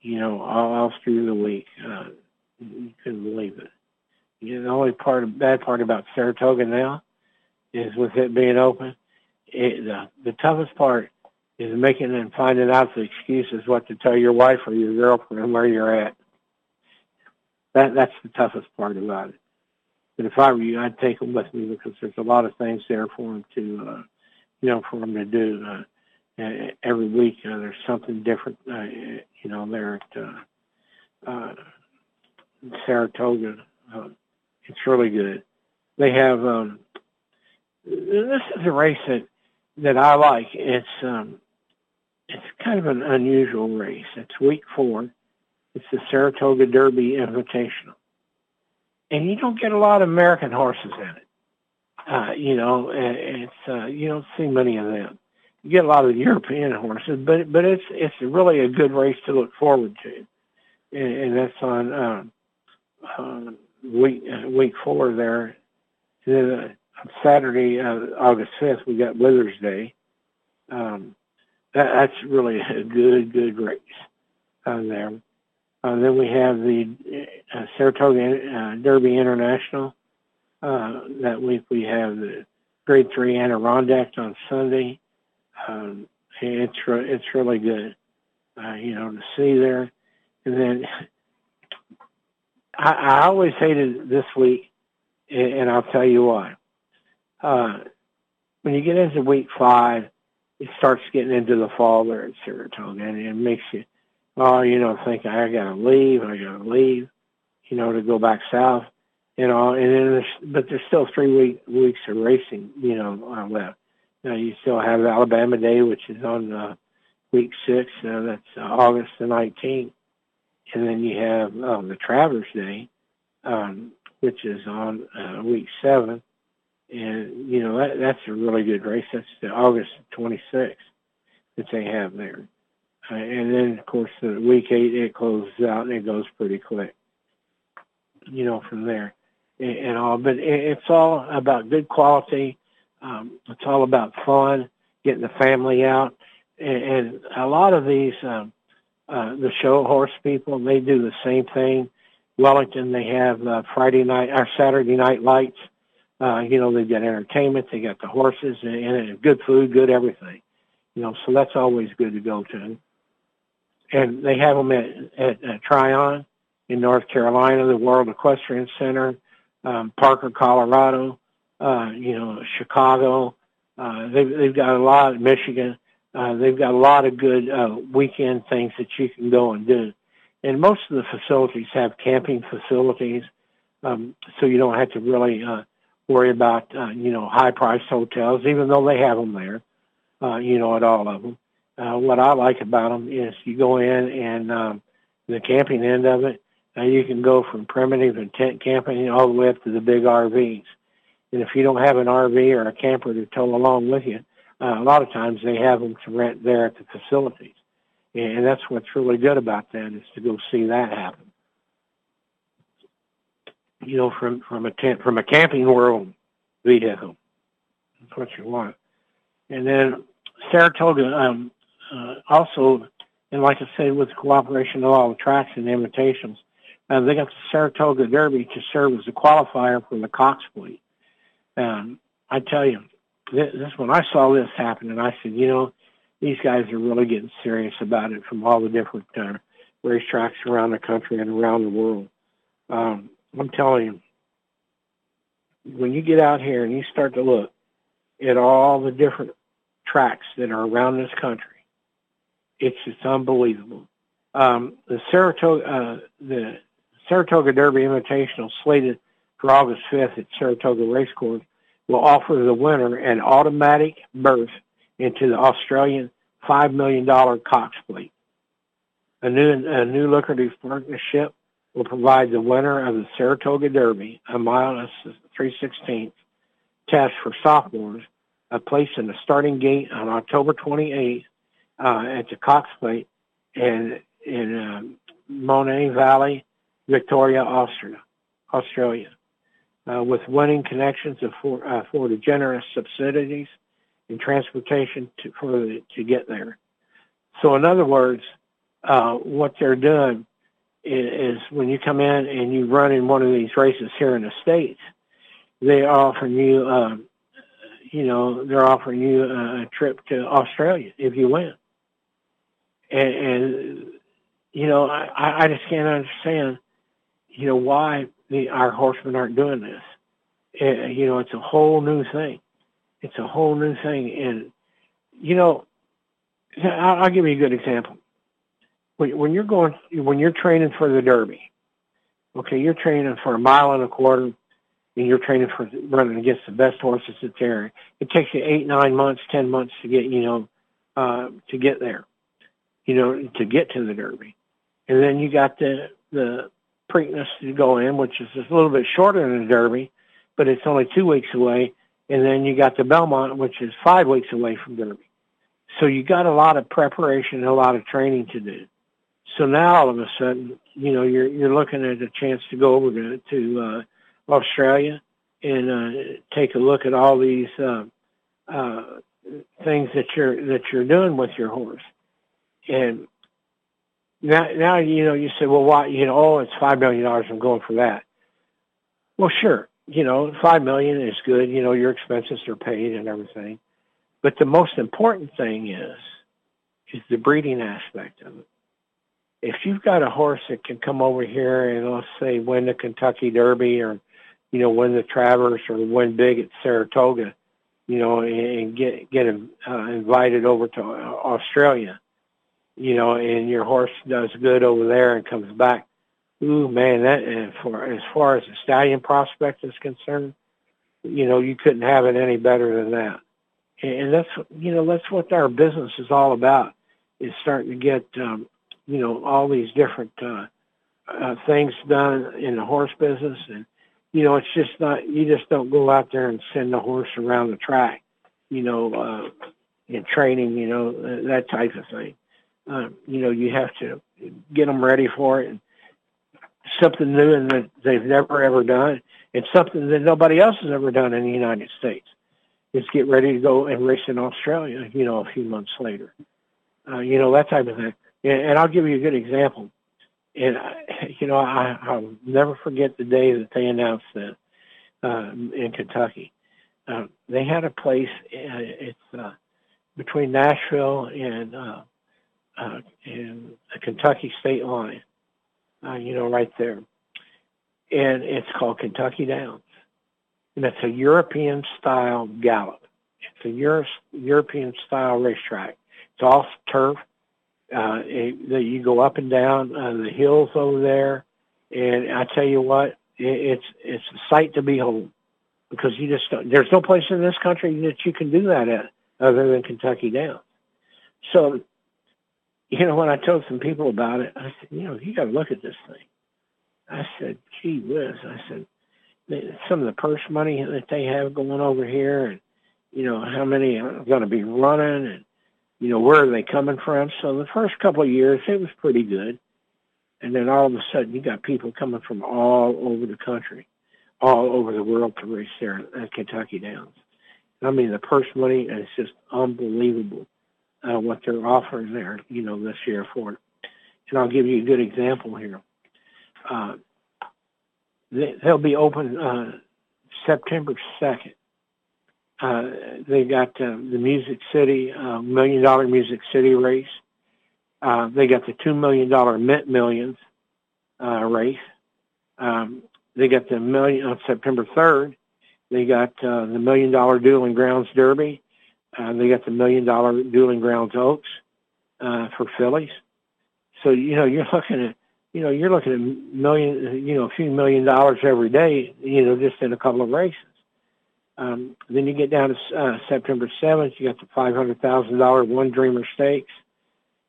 you know, all, all through the week. Uh, you couldn't believe it. You know, the only part, bad part about Saratoga now is with it being open, it, the, the toughest part is making and finding out the excuses what to tell your wife or your girlfriend where you're at. That that's the toughest part about it. But if I were you, I'd take them with me because there's a lot of things there for them to, uh, you know, for them to do. Uh, every week uh, there's something different, uh, you know, there at uh, uh, Saratoga. Uh, it's really good. They have um, this is a race that that I like. It's um, it's kind of an unusual race. It's week four. It's the Saratoga Derby Invitational, and you don't get a lot of American horses in it. Uh, you know, it's uh, you don't see many of them. You get a lot of European horses, but but it's it's really a good race to look forward to, and, and that's on uh, uh, week uh, week four there. And then uh, Saturday, uh, August 5th, we got Withers Day. Um, that, that's really a good, good race on there. Uh, then we have the uh, Saratoga uh, Derby International. Uh, that week we have the Grade 3 Adirondack on Sunday. Um, it's, re- it's really good, uh, you know, to see there. And then I, I always hated this week, and I'll tell you why uh, when you get into week five, it starts getting into the fall there at Saratoga, and it makes you, oh, you know, think I gotta leave, I gotta leave, you know, to go back south, you know, and then there's, but there's still three week, weeks of racing, you know, left. Now you still have Alabama Day, which is on uh, week six, uh, that's uh, August the 19th, and then you have um, the Travers Day, um, which is on uh, week seven and you know that that's a really good race. That's the August 26th that they have there, uh, and then of course the week eight it closes out and it goes pretty quick. You know from there and, all, but it, it's all about good quality. Um, it's all about fun, getting the family out, and, and a lot of these um, uh, the show horse people they do the same thing. Wellington they have uh, Friday night or Saturday night lights uh, you know, they've got entertainment, they got the horses, and, and good food, good everything. You know, so that's always good to go to. And they have them at, at, at Tryon in North Carolina, the World Equestrian Center, um, Parker, Colorado, uh, you know, Chicago. Uh, they've, they've got a lot of Michigan. Uh, they've got a lot of good uh, weekend things that you can go and do. And most of the facilities have camping facilities, um, so you don't have to really uh, worry about uh, you know high priced hotels, even though they have them there. Uh, you know, at all of them, uh, what I like about them is you go in and um, the camping end of it, you can go from primitive and tent camping all the way up to the big RVs. And if you don't have an RV or a camper to tow along with you, uh, a lot of times they have them to rent there at the facilities. And that's what's really good about that is to go see that happen. You know, from, from a tent, from a camping world vehicle. That's what you want. And then Saratoga, um, uh, also, and like I said, with the cooperation of all the tracks and the invitations, uh, they got the Saratoga Derby to serve as a qualifier for the Cox Plate. Um, I tell you, this, this when I saw this happen, and I said, you know, these guys are really getting serious about it from all the different uh, racetracks around the country and around the world. Um, I'm telling you, when you get out here and you start to look at all the different tracks that are around this country, it's just unbelievable. Um, the Saratoga, uh, the Saratoga Derby Invitational slated for August 5th at Saratoga Racecourse will offer the winner an automatic berth into the Australian $5 million Cox Plate. A new, a new lucrative partnership will provide the winner of the Saratoga Derby, a mile and 316th test for sophomores, a place in the starting gate on October 28th uh, at the Cox Plate in, in um, Moonee Valley, Victoria, Austria. Australia uh, with winning connections for, uh, for the generous subsidies and transportation to, for the, to get there. So in other words, uh, what they're doing is, is, when you come in and you run in one of these races here in the States, they offer you, um, you know, they're offering you a trip to Australia if you win. And, and you know, I, I just can't understand, you know, why the, our horsemen aren't doing this. You know, it's a whole new thing. It's a whole new thing. And, you know, I'll, give you a good example. When, when you're going, when you're training for the Derby, okay, you're training for a mile and a quarter, and you're training for running against the best horses that's there. It takes you eight, nine months, ten months to get, you know, uh, to get there, you know, to get to the Derby. And then you got the, the Preakness to go in, which is a little bit shorter than the Derby, but it's only two weeks away. And then you got the Belmont, which is five weeks away from Derby. So you got a lot of preparation and a lot of training to do. So now all of a sudden, you know, you're you're looking at a chance to go over to to uh, Australia and uh, take a look at all these uh, uh, things that you're that you're doing with your horse. And now, now you know, you say, well, why? You know, oh, it's five million dollars. I'm going for that. Well, sure. You know, five million is good. You know, your expenses are paid and everything. But the most important thing is, is the breeding aspect of it. If you've got a horse that can come over here and let's say win the Kentucky Derby or, you know, win the Travers or win big at Saratoga, you know, and get get uh, invited over to Australia, you know, and your horse does good over there and comes back, ooh man, that and for as far as the stallion prospect is concerned, you know, you couldn't have it any better than that. And that's you know that's what our business is all about is starting to get um, you know all these different uh, uh, things done in the horse business, and you know it's just not you just don't go out there and send the horse around the track, you know, uh, in training, you know that type of thing uh, you know, you have to get them ready for it. Something new and that they've never ever done, and something that nobody else has ever done in the United States. Is get ready to go and race in Australia. You know, a few months later. Uh, you know that type of thing. And, and I'll give you a good example. And I, you know, I, I'll never forget the day that they announced that uh, in Kentucky. Uh, they had a place. Uh, it's uh, between Nashville and uh, uh, in the Kentucky state line, uh, you know, right there. And it's called Kentucky Downs. And it's a European style gallop. It's a Euro- European style racetrack. It's off turf. Uh, it, you go up and down uh, the hills over there. And I tell you what, it, it's, it's a sight to behold because you just, don't, there's no place in this country that you can do that at other than Kentucky Downs. So you know, when I told some people about it, I said, you know, you got to look at this thing. I said, gee whiz. I said, some of the purse money that they have going over here and, you know, how many are going to be running and, you know, where are they coming from? So the first couple of years, it was pretty good. And then all of a sudden, you got people coming from all over the country, all over the world to race there at uh, Kentucky Downs. I mean, the purse money is just unbelievable uh, what they're offering there, you know, this year for it. And I'll give you a good example here. Uh, they, will be open uh, September 2nd. Uh, they got uh, the Music City, uh, Million Dollar Music City race. Uh, they got the $2 million Mint Millions race. Um, they got the million on September 3rd. They got the Million Dollar Dueling Grounds Derby. Uh, they got the Million Dollar Dueling Grounds Oaks uh, for fillies. So, you know, you're looking at you know, you're looking at million, you know, a few million dollars every day, you know, just in a couple of races. Um, then you get down to uh, September 7th, you got the $500,000 One Dreamer Stakes.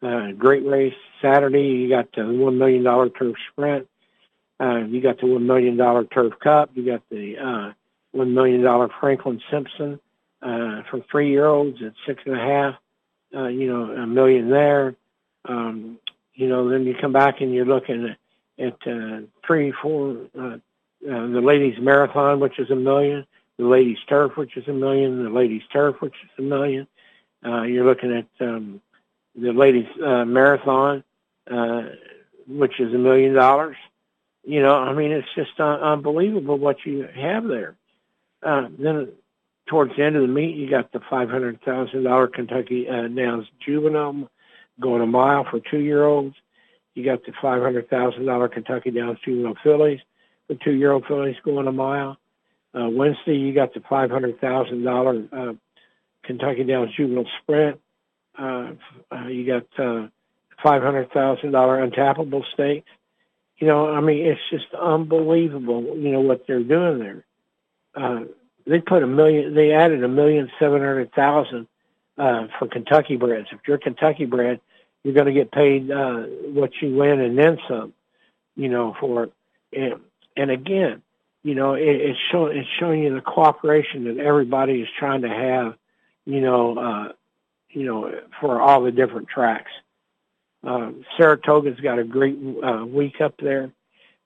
Uh, great race. Saturday, you got the $1 million Turf Sprint. Uh, you got the $1 million Turf Cup. You got the uh, $1 million Franklin Simpson uh, for three-year-olds at six and a half. Uh, you know, a million there. Um, you know, then you come back and you're looking at, at uh, three, four, uh, uh, the ladies marathon, which is a million, the ladies turf, which is a million, the ladies turf, which is a million. Uh, you're looking at um, the ladies uh, marathon, uh, which is a million dollars. You know, I mean, it's just uh, unbelievable what you have there. Uh, then towards the end of the meet, you got the $500,000 Kentucky uh, Downs Juvenile going a mile for two-year-olds. You got the $500,000 Kentucky Downs Juvenile Fillies, the two-year-old fillies going a mile. Uh, Wednesday, you got the $500,000 uh, Kentucky Downs Juvenile Sprint. Uh, uh, you got uh, $500,000 Untapable Stakes. You know, I mean, it's just unbelievable, you know, what they're doing there. Uh, they put a million, they added a million seven hundred thousand uh, for Kentucky breds. If you're Kentucky bred, you're going to get paid uh, what you win and then some. You know, for and, and again, you know, it, it's showing it's showing you the cooperation that everybody is trying to have. You know, uh, you know, for all the different tracks. Uh, Saratoga's got a great uh, week up there.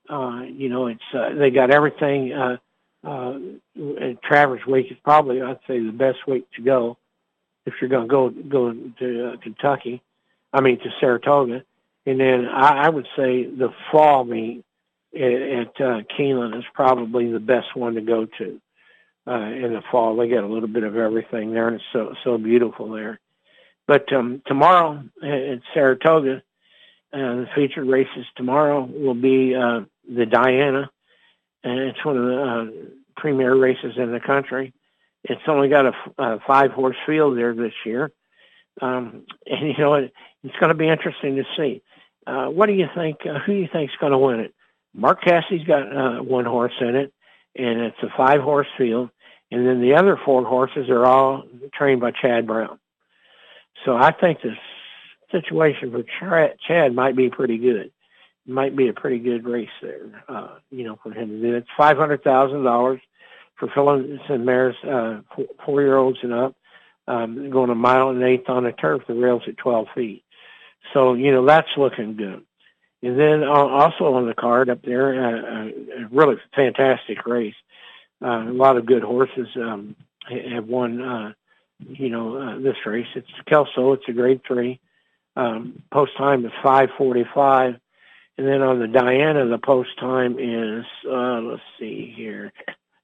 Uh, you know, it's uh, they got everything. Uh, uh, Travers Week is probably, I'd say, the best week to go if you're going to go go to uh, Kentucky. I mean to Saratoga, and then I, I would say the fall meet at, at uh, Keeneland is probably the best one to go to uh, in the fall. They get a little bit of everything there, and it's so so beautiful there. But um, tomorrow at Saratoga, uh, the featured races tomorrow will be uh, the Diana, and it's one of the uh, premier races in the country. It's only got a, five horse field there this year. Um, and you know, it, it's going to be interesting to see. Uh, what do you think? Uh, who do you think's going to win it? Mark Casse's got uh, one horse in it, and it's a five horse field. And then the other four horses are all trained by Chad Brown. So I think this situation for Chad might be pretty good. Might be a pretty good race there, uh, you know, for him to do. It's five hundred thousand dollars for fillies and mares, uh, four year olds and up, um, going a mile and eighth on a turf. The rail's at 12 feet. So, you know, that's looking good. And then uh, also on the card up there, uh, a really fantastic race. Uh, a lot of good horses um, have won, uh, you know, uh, this race. It's Kelso. It's a grade three. Um, post time is 545. And then on the Diana, the post time is, uh, let's see here,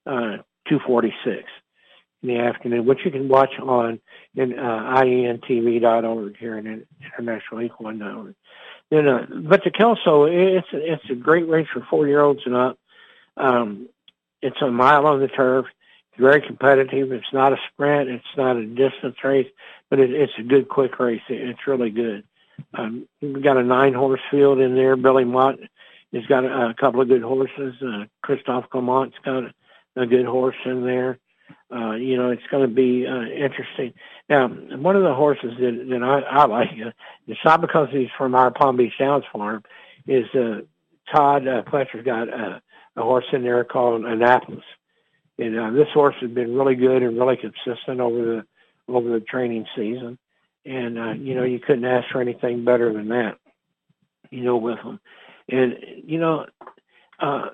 uh, 246 in the afternoon, which you can watch on in uh, ientv.org here in International Equine Network. Then, uh, but the Kelso, it's it's a great race for four year olds and up. Um, it's a mile on the turf. It's very competitive. It's not a sprint. It's not a distance race, but it, it's a good quick race. It, it's really good. Um, we've got a nine horse field in there. Billy Mott has got a, a couple of good horses. Uh, Christophe Clement's got a a good horse in there. Uh, you know, it's going to be uh, interesting. Now, one of the horses that, that I, I like, uh, it's not because he's from our Palm Beach Downs farm, is uh, Todd uh, Pletcher's got a, a horse in there called Annapolis. And uh, this horse has been really good and really consistent over the over the training season. And uh, you know, you couldn't ask for anything better than that. You know, with them And you know, uh,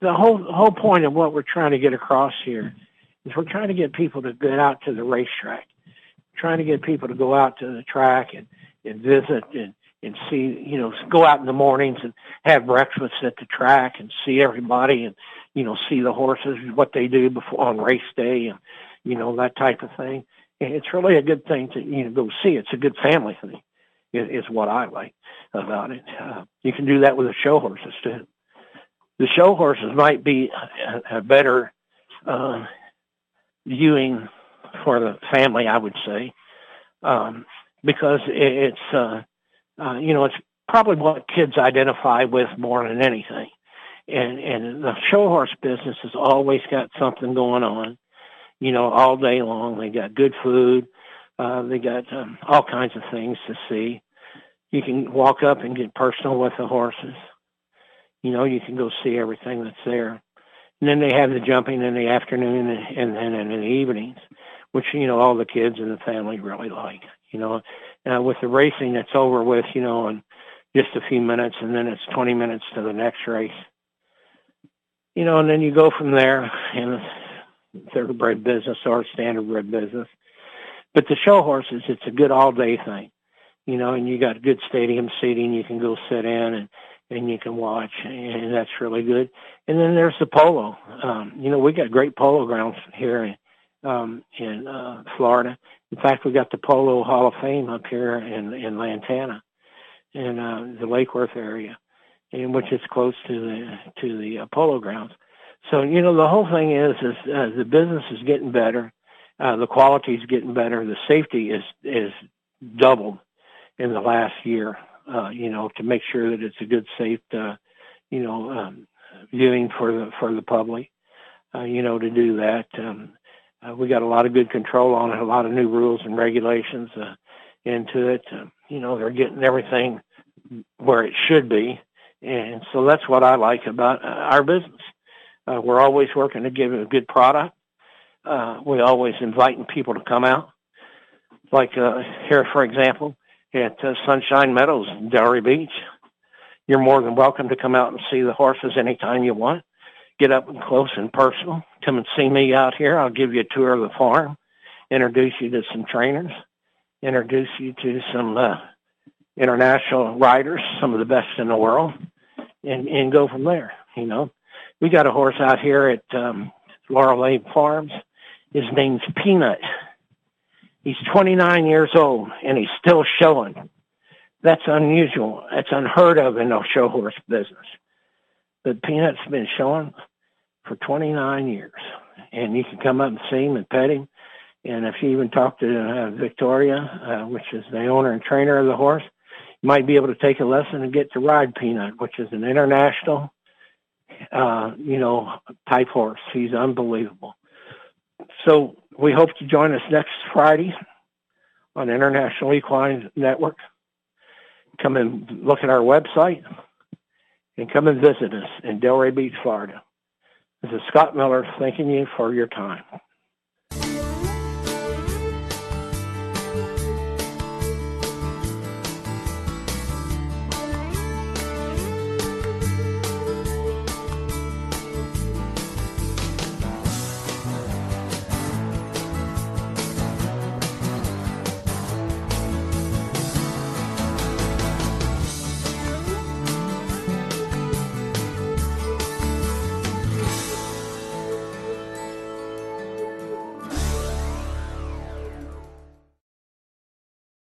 the whole whole point of what we're trying to get across here is we're trying to get people to get out to the racetrack, trying to get people to go out to the track and, and visit and, and see, you know, go out in the mornings and have breakfast at the track and see everybody and, you know, see the horses, what they do before on race day and, you know, that type of thing. And it's really a good thing to, you know, go see. It's a good family thing is, is what I like about it. Uh, you can do that with the show horses too. The show horses might be a, a better, uh, viewing for the family, I would say, um, because it's uh, uh, you know it's probably what kids identify with more than anything, and and the show horse business has always got something going on, you know, all day long. They got good food, uh, they got um, all kinds of things to see. You can walk up and get personal with the horses. You know, you can go see everything that's there. And then they have the jumping in the afternoon and then in the evenings, which, you know, all the kids in the family really like, you know. Uh, with the racing, it's over with, you know, in just a few minutes and then it's 20 minutes to the next race. You know, and then you go from there in thoroughbred business or standardbred business. But the show horses, it's a good all day thing, you know, and you got good stadium seating. You can go sit in and and you can watch, and that's really good. And then there's the polo. Um, you know, we got great polo grounds here um, in uh, Florida. In fact, we got the Polo Hall of Fame up here in in Lantana, in uh, the Lake Worth area, and which is close to the to the uh, polo grounds. So you know, the whole thing is is uh, the business is getting better, uh, the quality is getting better, the safety is is doubled in the last year uh, you know, to make sure that it's a good, safe, uh, you know, um, viewing for the for the public. Uh, you know, to do that, um, uh, we got a lot of good control on it, a lot of new rules and regulations uh, into it. Uh, you know, they're getting everything where it should be, and so that's what I like about uh, our business. Uh, we're always working to give a good product. Uh, we're always inviting people to come out. Like uh, here, for example, at uh, Sunshine Meadows, Delray Beach. You're more than welcome to come out and see the horses anytime you want. Get up and close and personal. Come and see me out here. I'll give you a tour of the farm, introduce you to some trainers, introduce you to some uh, international riders, some of the best in the world, and, and go from there. You know, we got a horse out here at um, Laurel Lane Farms. His name's Peanut. He's 29 years old and he's still showing. That's unusual. That's unheard of in the show horse business. But Peanut's been showing for 29 years. And you can come up and see him and pet him. And if you even talk to uh, Victoria, uh, which is the owner and trainer of the horse, you might be able to take a lesson and get to ride Peanut, which is an international, uh, you know, type horse. He's unbelievable. So we hope to join us next Friday on International Equine Network. Come and look at our website and come and visit us in Delray Beach, Florida. This is Scott Miller thanking you for your time.